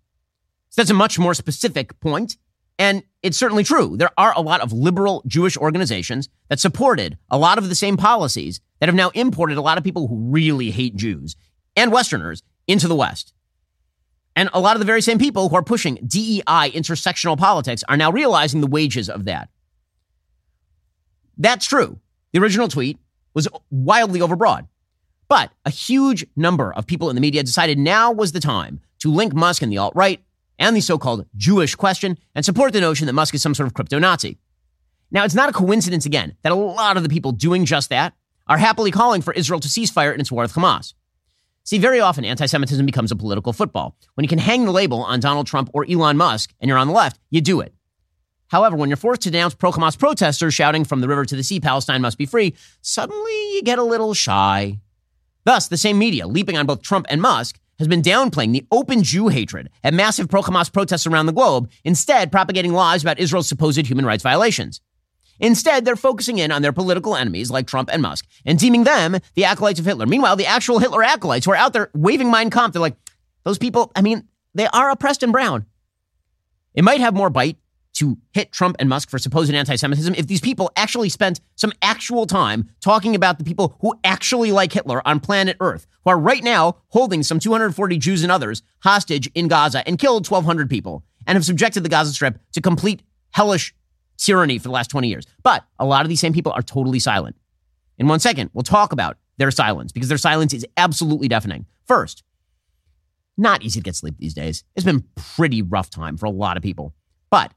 So that's a much more specific point, and it's certainly true. There are a lot of liberal Jewish organizations that supported a lot of the same policies that have now imported a lot of people who really hate Jews and Westerners into the West. And a lot of the very same people who are pushing DEI intersectional politics are now realizing the wages of that. That's true. The original tweet was wildly overbroad. But a huge number of people in the media decided now was the time to link Musk and the alt right and the so called Jewish question and support the notion that Musk is some sort of crypto Nazi. Now, it's not a coincidence, again, that a lot of the people doing just that are happily calling for Israel to cease fire in its war with Hamas. See, very often anti Semitism becomes a political football. When you can hang the label on Donald Trump or Elon Musk and you're on the left, you do it. However, when you're forced to denounce pro Hamas protesters shouting from the river to the sea, Palestine must be free, suddenly you get a little shy. Thus, the same media, leaping on both Trump and Musk, has been downplaying the open Jew hatred and massive pro Hamas protests around the globe, instead, propagating lies about Israel's supposed human rights violations. Instead, they're focusing in on their political enemies like Trump and Musk and deeming them the acolytes of Hitler. Meanwhile, the actual Hitler acolytes who are out there waving Mein Kampf, they're like, those people, I mean, they are oppressed and brown. It might have more bite to hit Trump and Musk for supposed anti Semitism if these people actually spent some actual time talking about the people who actually like Hitler on planet Earth, who are right now holding some 240 Jews and others hostage in Gaza and killed 1,200 people and have subjected the Gaza Strip to complete hellish tyranny for the last 20 years. But a lot of these same people are totally silent. In one second, we'll talk about their silence because their silence is absolutely deafening. First, not easy to get sleep these days. It's been pretty rough time for a lot of people. But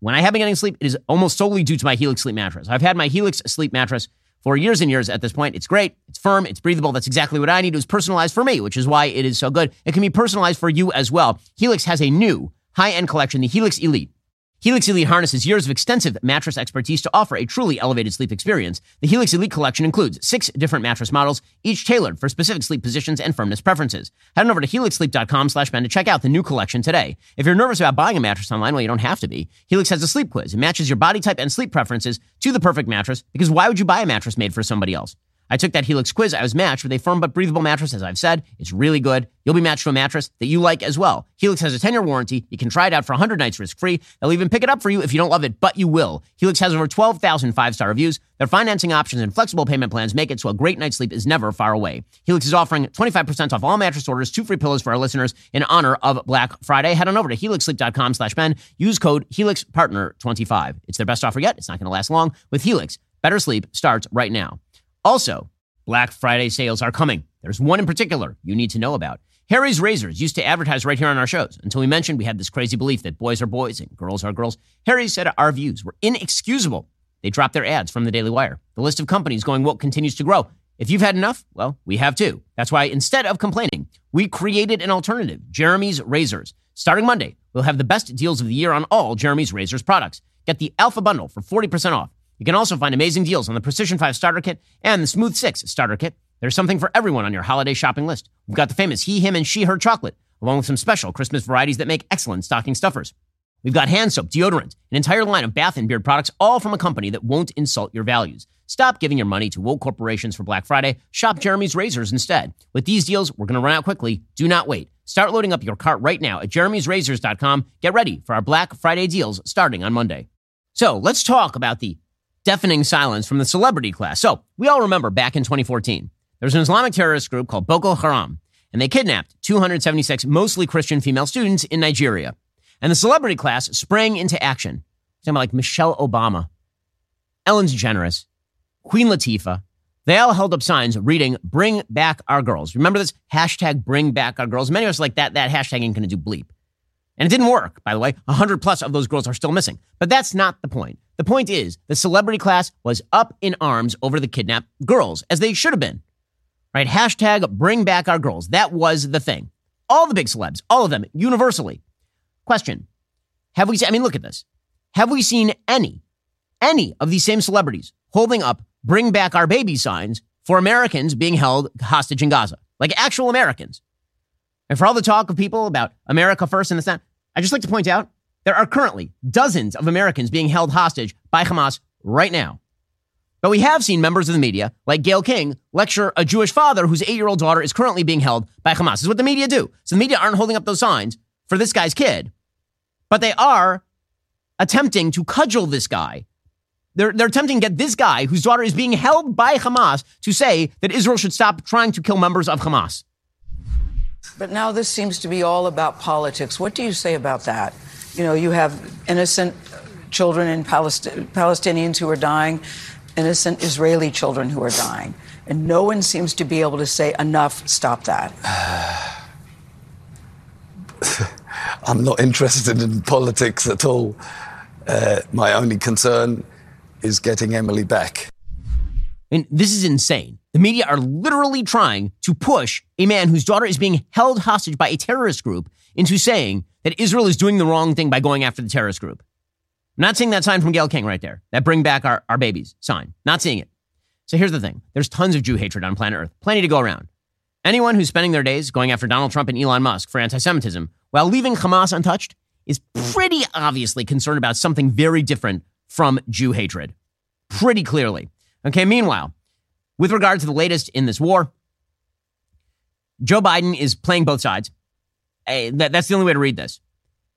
when I have been getting sleep, it is almost solely due to my Helix sleep mattress. I've had my Helix sleep mattress for years and years at this point. It's great. It's firm. It's breathable. That's exactly what I need. It was personalized for me, which is why it is so good. It can be personalized for you as well. Helix has a new high end collection, the Helix Elite. Helix Elite harnesses years of extensive mattress expertise to offer a truly elevated sleep experience. The Helix Elite collection includes six different mattress models, each tailored for specific sleep positions and firmness preferences. Head on over to helixsleep.com slash Ben to check out the new collection today. If you're nervous about buying a mattress online, well, you don't have to be. Helix has a sleep quiz. It matches your body type and sleep preferences to the perfect mattress because why would you buy a mattress made for somebody else? I took that Helix quiz. I was matched with a firm but breathable mattress, as I've said. It's really good. You'll be matched to a mattress that you like as well. Helix has a 10 year warranty. You can try it out for 100 nights risk free. They'll even pick it up for you if you don't love it, but you will. Helix has over 12,000 five star reviews. Their financing options and flexible payment plans make it so a great night's sleep is never far away. Helix is offering 25% off all mattress orders, two free pillows for our listeners in honor of Black Friday. Head on over to helixsleep.com slash Ben. Use code HelixPartner25. It's their best offer yet. It's not going to last long. With Helix, better sleep starts right now. Also, Black Friday sales are coming. There's one in particular you need to know about. Harry's Razors used to advertise right here on our shows until we mentioned we had this crazy belief that boys are boys and girls are girls. Harry said our views were inexcusable. They dropped their ads from the Daily Wire. The list of companies going woke continues to grow. If you've had enough, well, we have too. That's why instead of complaining, we created an alternative, Jeremy's Razors. Starting Monday, we'll have the best deals of the year on all Jeremy's Razors products. Get the Alpha Bundle for 40% off. You can also find amazing deals on the Precision 5 Starter Kit and the Smooth 6 Starter Kit. There's something for everyone on your holiday shopping list. We've got the famous He, Him, and She, Her chocolate, along with some special Christmas varieties that make excellent stocking stuffers. We've got hand soap, deodorant, an entire line of bath and beard products, all from a company that won't insult your values. Stop giving your money to woke corporations for Black Friday. Shop Jeremy's Razors instead. With these deals, we're going to run out quickly. Do not wait. Start loading up your cart right now at jeremy'srazors.com. Get ready for our Black Friday deals starting on Monday. So let's talk about the deafening silence from the celebrity class. So we all remember back in 2014, there was an Islamic terrorist group called Boko Haram, and they kidnapped 276 mostly Christian female students in Nigeria. And the celebrity class sprang into action. Talking about like Michelle Obama, Ellen DeGeneres, Queen Latifah, They all held up signs reading, Bring back our girls. Remember this? Hashtag bring back our girls. Many of us like that, that hashtag ain't to do bleep. And it didn't work, by the way. 100 plus of those girls are still missing. But that's not the point. The point is the celebrity class was up in arms over the kidnapped girls, as they should have been. Right? Hashtag bring back our girls. That was the thing. All the big celebs, all of them, universally. Question Have we seen, I mean, look at this. Have we seen any, any of these same celebrities holding up bring back our baby signs for Americans being held hostage in Gaza? Like actual Americans. And for all the talk of people about America first and this, that, I just like to point out there are currently dozens of Americans being held hostage by Hamas right now. But we have seen members of the media, like Gayle King, lecture a Jewish father whose eight year old daughter is currently being held by Hamas. This is what the media do. So the media aren't holding up those signs for this guy's kid, but they are attempting to cudgel this guy. They're, they're attempting to get this guy, whose daughter is being held by Hamas, to say that Israel should stop trying to kill members of Hamas. But now this seems to be all about politics. What do you say about that? You know, you have innocent children in Palest- Palestinians who are dying, innocent Israeli children who are dying. And no one seems to be able to say, enough, stop that. I'm not interested in politics at all. Uh, my only concern is getting Emily back. I mean, this is insane. The media are literally trying to push a man whose daughter is being held hostage by a terrorist group into saying that Israel is doing the wrong thing by going after the terrorist group. I'm not seeing that sign from Gayle King right there. That bring back our, our babies sign. Not seeing it. So here's the thing. There's tons of Jew hatred on planet Earth. Plenty to go around. Anyone who's spending their days going after Donald Trump and Elon Musk for anti-Semitism while leaving Hamas untouched is pretty obviously concerned about something very different from Jew hatred. Pretty clearly. Okay, meanwhile, with regard to the latest in this war, Joe Biden is playing both sides. Uh, that, that's the only way to read this.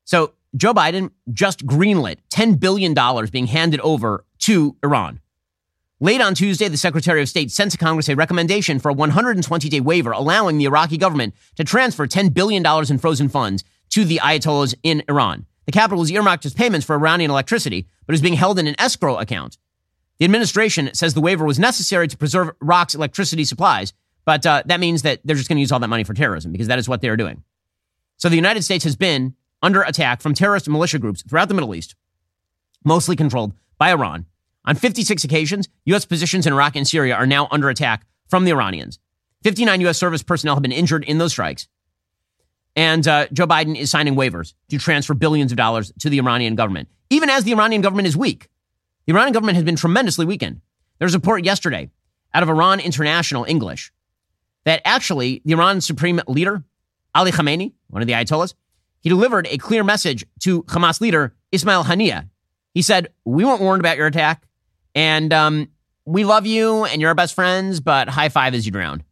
So Joe Biden just greenlit $10 billion being handed over to Iran. Late on Tuesday, the Secretary of State sent to Congress a recommendation for a 120 day waiver allowing the Iraqi government to transfer $10 billion in frozen funds to the Ayatollahs in Iran. The capital is earmarked as payments for Iranian electricity, but is being held in an escrow account. The administration says the waiver was necessary to preserve Iraq's electricity supplies, but uh, that means that they're just going to use all that money for terrorism because that is what they're doing. So the United States has been under attack from terrorist militia groups throughout the Middle East, mostly controlled by Iran. On 56 occasions, U.S. positions in Iraq and Syria are now under attack from the Iranians. 59 U.S. service personnel have been injured in those strikes. And uh, Joe Biden is signing waivers to transfer billions of dollars to the Iranian government, even as the Iranian government is weak. The Iranian government has been tremendously weakened. There was a report yesterday out of Iran International English that actually the Iran supreme leader, Ali Khamenei, one of the Ayatollahs, he delivered a clear message to Hamas leader Ismail Haniyeh. He said, We weren't warned about your attack, and um, we love you and you're our best friends, but high five as you drown.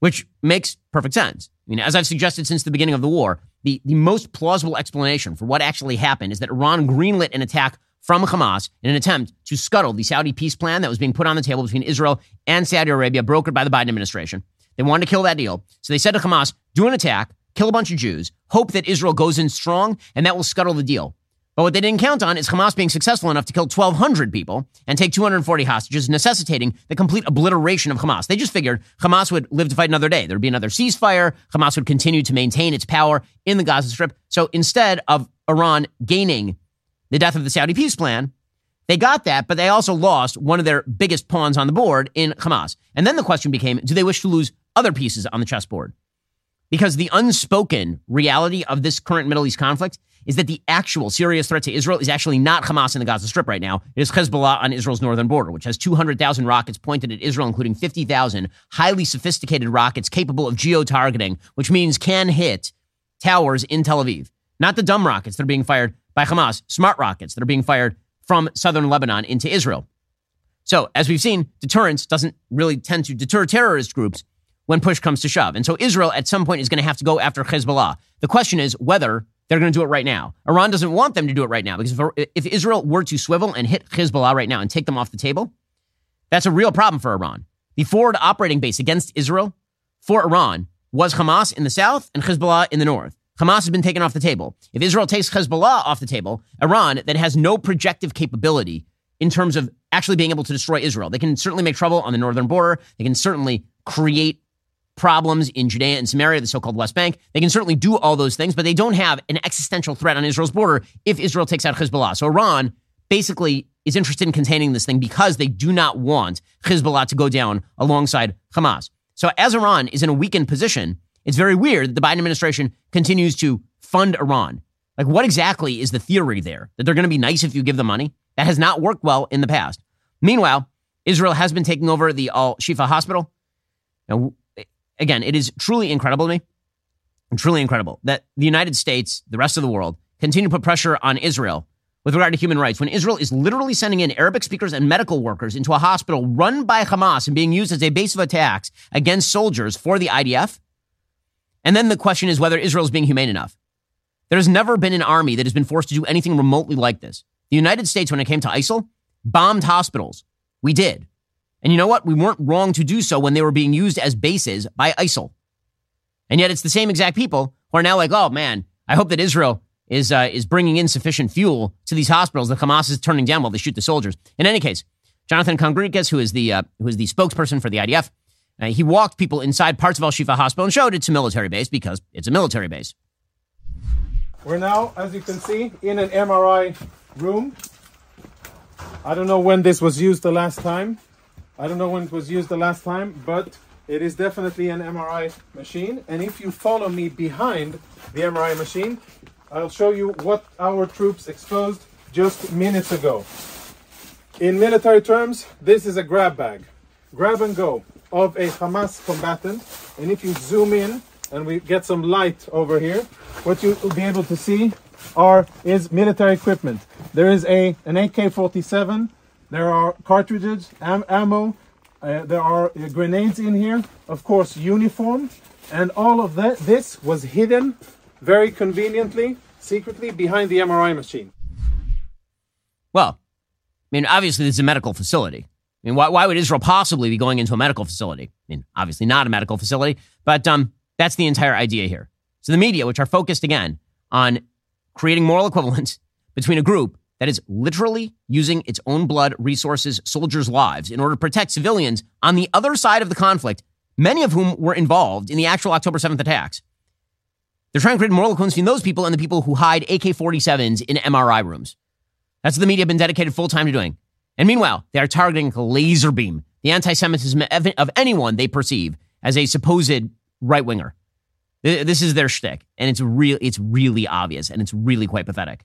Which makes perfect sense. I mean, as I've suggested since the beginning of the war, the, the most plausible explanation for what actually happened is that Iran greenlit an attack from Hamas in an attempt to scuttle the Saudi peace plan that was being put on the table between Israel and Saudi Arabia, brokered by the Biden administration. They wanted to kill that deal. So they said to Hamas, do an attack, kill a bunch of Jews, hope that Israel goes in strong, and that will scuttle the deal. But what they didn't count on is Hamas being successful enough to kill 1,200 people and take 240 hostages, necessitating the complete obliteration of Hamas. They just figured Hamas would live to fight another day. There would be another ceasefire. Hamas would continue to maintain its power in the Gaza Strip. So instead of Iran gaining the death of the Saudi peace plan, they got that, but they also lost one of their biggest pawns on the board in Hamas. And then the question became do they wish to lose other pieces on the chessboard? Because the unspoken reality of this current Middle East conflict is that the actual serious threat to Israel is actually not Hamas in the Gaza Strip right now. It is Hezbollah on Israel's northern border, which has 200,000 rockets pointed at Israel, including 50,000 highly sophisticated rockets capable of geo targeting, which means can hit towers in Tel Aviv. Not the dumb rockets that are being fired by Hamas, smart rockets that are being fired from southern Lebanon into Israel. So, as we've seen, deterrence doesn't really tend to deter terrorist groups when push comes to shove. And so Israel at some point is going to have to go after Hezbollah. The question is whether they're going to do it right now. Iran doesn't want them to do it right now because if, if Israel were to swivel and hit Hezbollah right now and take them off the table, that's a real problem for Iran. The forward operating base against Israel for Iran was Hamas in the south and Hezbollah in the north. Hamas has been taken off the table. If Israel takes Hezbollah off the table, Iran, that has no projective capability in terms of actually being able to destroy Israel. They can certainly make trouble on the northern border. They can certainly create problems in Judea and Samaria, the so called West Bank. They can certainly do all those things, but they don't have an existential threat on Israel's border if Israel takes out Hezbollah. So Iran basically is interested in containing this thing because they do not want Hezbollah to go down alongside Hamas. So as Iran is in a weakened position, it's very weird that the Biden administration continues to fund Iran. Like, what exactly is the theory there? That they're going to be nice if you give them money? That has not worked well in the past. Meanwhile, Israel has been taking over the Al Shifa hospital. Now, again, it is truly incredible to me, truly incredible that the United States, the rest of the world, continue to put pressure on Israel with regard to human rights when Israel is literally sending in Arabic speakers and medical workers into a hospital run by Hamas and being used as a base of attacks against soldiers for the IDF. And then the question is whether Israel is being humane enough. There has never been an army that has been forced to do anything remotely like this. The United States, when it came to ISIL, bombed hospitals. We did. And you know what? We weren't wrong to do so when they were being used as bases by ISIL. And yet it's the same exact people who are now like, oh man, I hope that Israel is, uh, is bringing in sufficient fuel to these hospitals that Hamas is turning down while they shoot the soldiers. In any case, Jonathan Conricus, who is the, uh, who is the spokesperson for the IDF, uh, he walked people inside parts of Al Shifa Hospital and showed it's a military base because it's a military base. We're now, as you can see, in an MRI room. I don't know when this was used the last time. I don't know when it was used the last time, but it is definitely an MRI machine. And if you follow me behind the MRI machine, I'll show you what our troops exposed just minutes ago. In military terms, this is a grab bag, grab and go of a Hamas combatant. And if you zoom in and we get some light over here, what you will be able to see are is military equipment. There is a an AK-47. There are cartridges, am, ammo. Uh, there are uh, grenades in here. Of course, uniform, and all of that. This was hidden very conveniently, secretly behind the MRI machine. Well, I mean, obviously, this is a medical facility. I mean, why, why would Israel possibly be going into a medical facility? I mean, obviously not a medical facility, but um, that's the entire idea here. So the media, which are focused again on creating moral equivalence between a group that is literally using its own blood, resources, soldiers' lives in order to protect civilians on the other side of the conflict, many of whom were involved in the actual October 7th attacks. They're trying to create moral equivalence between those people and the people who hide AK 47s in MRI rooms. That's what the media have been dedicated full time to doing. And meanwhile, they are targeting laser beam the anti Semitism of anyone they perceive as a supposed right winger. This is their shtick, and it's real. It's really obvious, and it's really quite pathetic.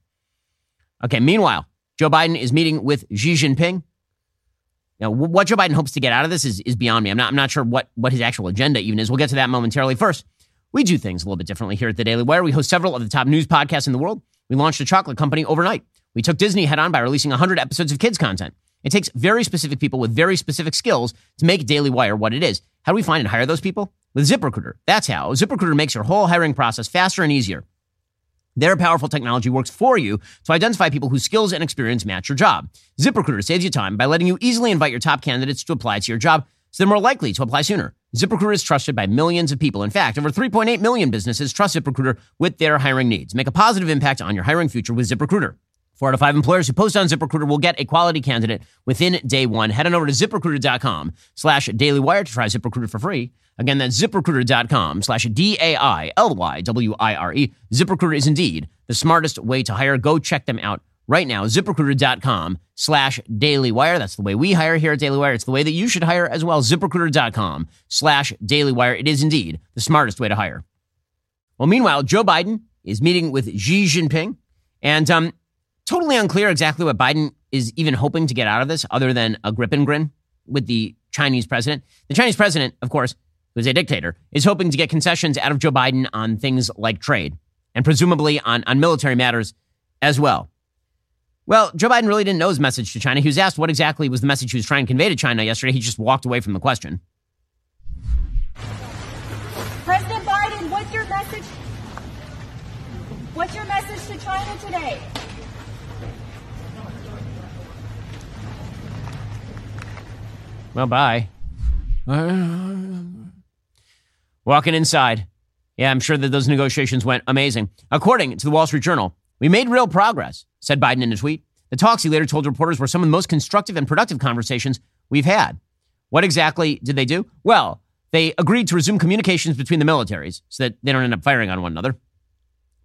Okay. Meanwhile, Joe Biden is meeting with Xi Jinping. Now, what Joe Biden hopes to get out of this is, is beyond me. I'm not. I'm not sure what what his actual agenda even is. We'll get to that momentarily. First, we do things a little bit differently here at the Daily Wire. We host several of the top news podcasts in the world. We launched a chocolate company overnight. We took Disney head on by releasing 100 episodes of kids content. It takes very specific people with very specific skills to make Daily Wire what it is. How do we find and hire those people? With ZipRecruiter. That's how. ZipRecruiter makes your whole hiring process faster and easier. Their powerful technology works for you to identify people whose skills and experience match your job. ZipRecruiter saves you time by letting you easily invite your top candidates to apply to your job so they're more likely to apply sooner. ZipRecruiter is trusted by millions of people. In fact, over 3.8 million businesses trust ZipRecruiter with their hiring needs. Make a positive impact on your hiring future with ZipRecruiter. Four out of five employers who post on ZipRecruiter will get a quality candidate within day one. Head on over to ziprecruiter.com slash dailywire to try ZipRecruiter for free. Again, that's ziprecruiter.com slash D-A-I-L-Y-W-I-R-E. ZipRecruiter is indeed the smartest way to hire. Go check them out right now. ZipRecruiter.com slash dailywire. That's the way we hire here at Daily Wire. It's the way that you should hire as well. ZipRecruiter.com slash dailywire. It is indeed the smartest way to hire. Well, meanwhile, Joe Biden is meeting with Xi Jinping. And um, Totally unclear exactly what Biden is even hoping to get out of this other than a grip and grin with the Chinese president. The Chinese president, of course, who's a dictator, is hoping to get concessions out of Joe Biden on things like trade and presumably on, on military matters as well. Well, Joe Biden really didn't know his message to China. He was asked what exactly was the message he was trying to convey to China yesterday. He just walked away from the question. President Biden, what's your message? What's your message to China today? Well, bye. Walking inside. Yeah, I'm sure that those negotiations went amazing. According to the Wall Street Journal, we made real progress, said Biden in a tweet. The talks, he later told reporters, were some of the most constructive and productive conversations we've had. What exactly did they do? Well, they agreed to resume communications between the militaries so that they don't end up firing on one another.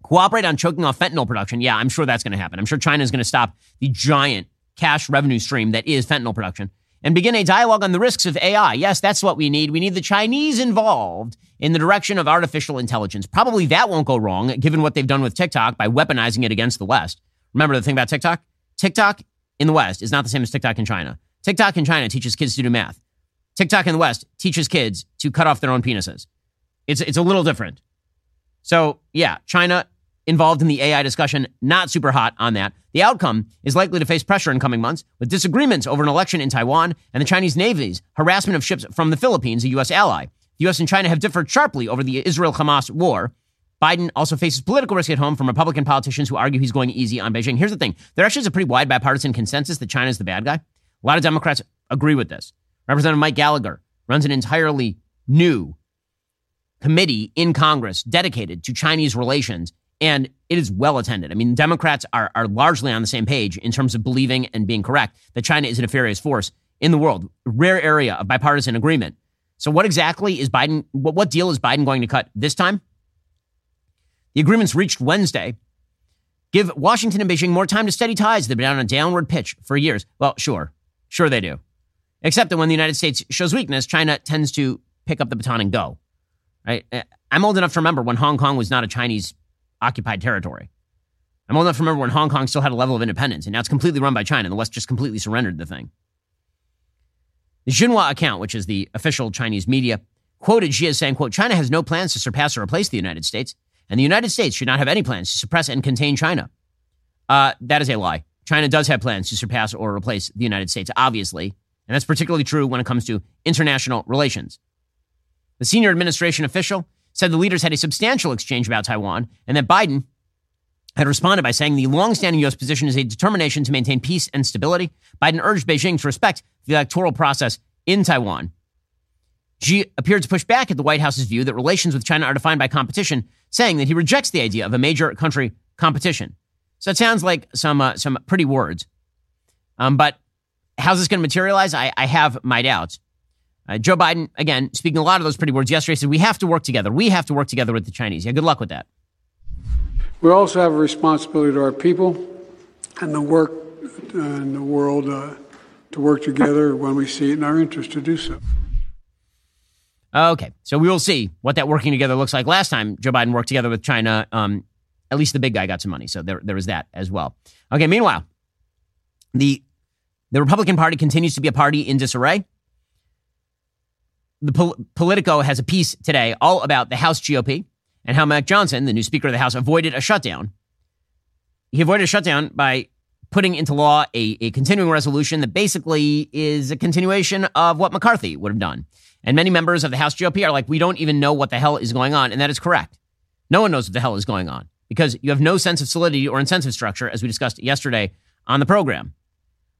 Cooperate on choking off fentanyl production. Yeah, I'm sure that's going to happen. I'm sure China is going to stop the giant cash revenue stream that is fentanyl production and begin a dialogue on the risks of AI. Yes, that's what we need. We need the Chinese involved in the direction of artificial intelligence. Probably that won't go wrong, given what they've done with TikTok by weaponizing it against the West. Remember the thing about TikTok? TikTok in the West is not the same as TikTok in China. TikTok in China teaches kids to do math. TikTok in the West teaches kids to cut off their own penises. It's, it's a little different. So, yeah, China involved in the AI discussion, not super hot on that. The outcome is likely to face pressure in coming months with disagreements over an election in Taiwan and the Chinese Navy's harassment of ships from the Philippines, a U.S. ally. The U.S. and China have differed sharply over the Israel Hamas war. Biden also faces political risk at home from Republican politicians who argue he's going easy on Beijing. Here's the thing there actually is a pretty wide bipartisan consensus that China is the bad guy. A lot of Democrats agree with this. Representative Mike Gallagher runs an entirely new committee in Congress dedicated to Chinese relations, and it is well attended. I mean, Democrats are, are largely on the same page in terms of believing and being correct that China is a nefarious force in the world. Rare area of bipartisan agreement. So, what exactly is Biden, what, what deal is Biden going to cut this time? The agreements reached Wednesday give Washington and Beijing more time to steady ties. They've been on a downward pitch for years. Well, sure. Sure they do. Except that when the United States shows weakness, China tends to pick up the baton and go. Right? Eh, I'm old enough to remember when Hong Kong was not a Chinese occupied territory. I'm old enough to remember when Hong Kong still had a level of independence, and now it's completely run by China. And the West just completely surrendered the thing. The Xinhua account, which is the official Chinese media, quoted Xi as saying, quote, China has no plans to surpass or replace the United States, and the United States should not have any plans to suppress and contain China. Uh, that is a lie. China does have plans to surpass or replace the United States, obviously, and that's particularly true when it comes to international relations. The senior administration official said the leaders had a substantial exchange about Taiwan and that Biden had responded by saying the longstanding U.S. position is a determination to maintain peace and stability. Biden urged Beijing to respect the electoral process in Taiwan. Xi appeared to push back at the White House's view that relations with China are defined by competition, saying that he rejects the idea of a major country competition. So it sounds like some uh, some pretty words. Um, but how's this going to materialize? I, I have my doubts. Uh, Joe Biden, again, speaking a lot of those pretty words yesterday, said we have to work together. We have to work together with the Chinese. Yeah, good luck with that. We also have a responsibility to our people and the work uh, in the world uh, to work together when we see it in our interest to do so. Okay, so we will see what that working together looks like. Last time Joe Biden worked together with China, um, at least the big guy got some money, so there there was that as well. Okay, meanwhile, the the Republican Party continues to be a party in disarray. The Pol- Politico has a piece today all about the House GOP and how Mike Johnson, the new Speaker of the House, avoided a shutdown. He avoided a shutdown by putting into law a, a continuing resolution that basically is a continuation of what McCarthy would have done. And many members of the House GOP are like, we don't even know what the hell is going on. And that is correct. No one knows what the hell is going on because you have no sense of solidity or incentive structure, as we discussed yesterday on the program.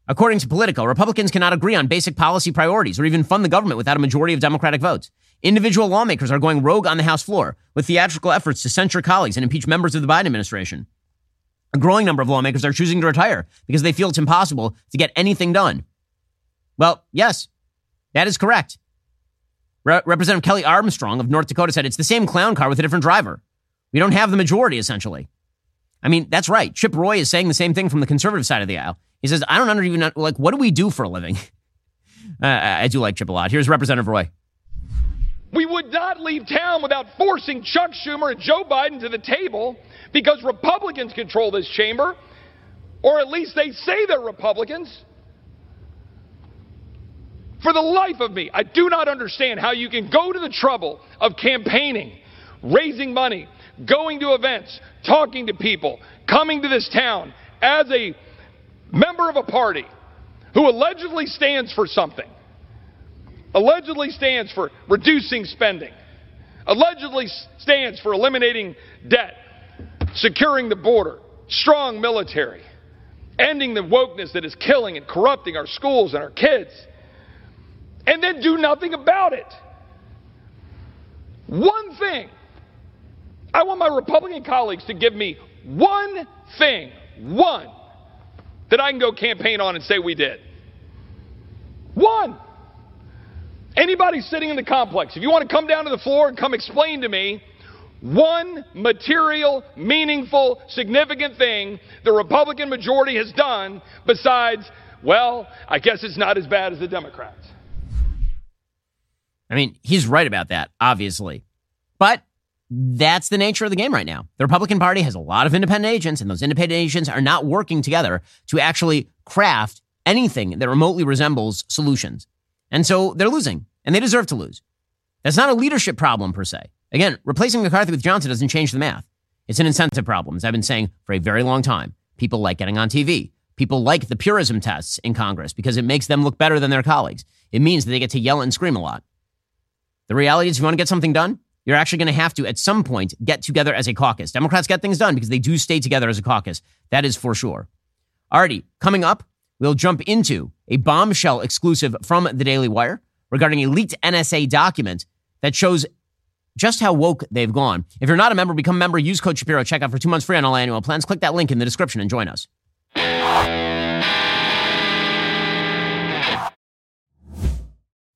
According to Politico, Republicans cannot agree on basic policy priorities or even fund the government without a majority of Democratic votes. Individual lawmakers are going rogue on the House floor with theatrical efforts to censure colleagues and impeach members of the Biden administration. A growing number of lawmakers are choosing to retire because they feel it's impossible to get anything done. Well, yes, that is correct. Re- Representative Kelly Armstrong of North Dakota said it's the same clown car with a different driver. We don't have the majority, essentially. I mean, that's right. Chip Roy is saying the same thing from the conservative side of the aisle. He says, I don't even like, what do we do for a living? uh, I do like Chip a lot. Here's Representative Roy. We would not leave town without forcing Chuck Schumer and Joe Biden to the table because Republicans control this chamber, or at least they say they're Republicans. For the life of me, I do not understand how you can go to the trouble of campaigning, raising money, going to events, talking to people, coming to this town as a member of a party who allegedly stands for something, allegedly stands for reducing spending, allegedly stands for eliminating debt, securing the border, strong military, ending the wokeness that is killing and corrupting our schools and our kids and then do nothing about it. One thing. I want my Republican colleagues to give me one thing, one that I can go campaign on and say we did? One. Anybody sitting in the complex, if you want to come down to the floor and come explain to me one material, meaningful, significant thing the Republican majority has done besides, well, I guess it's not as bad as the Democrats. I mean, he's right about that, obviously. But that's the nature of the game right now. The Republican Party has a lot of independent agents, and those independent agents are not working together to actually craft anything that remotely resembles solutions. And so they're losing, and they deserve to lose. That's not a leadership problem per se. Again, replacing McCarthy with Johnson doesn't change the math. It's an incentive problem, as I've been saying for a very long time. People like getting on TV. People like the purism tests in Congress because it makes them look better than their colleagues. It means that they get to yell and scream a lot. The reality is, if you want to get something done, you're actually going to have to, at some point, get together as a caucus. Democrats get things done because they do stay together as a caucus. That is for sure. Alrighty, coming up, we'll jump into a bombshell exclusive from the Daily Wire regarding a leaked NSA document that shows just how woke they've gone. If you're not a member, become a member. Use code Shapiro. Check out for two months free on all annual plans. Click that link in the description and join us.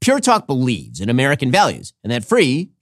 Pure Talk believes in American values, and that free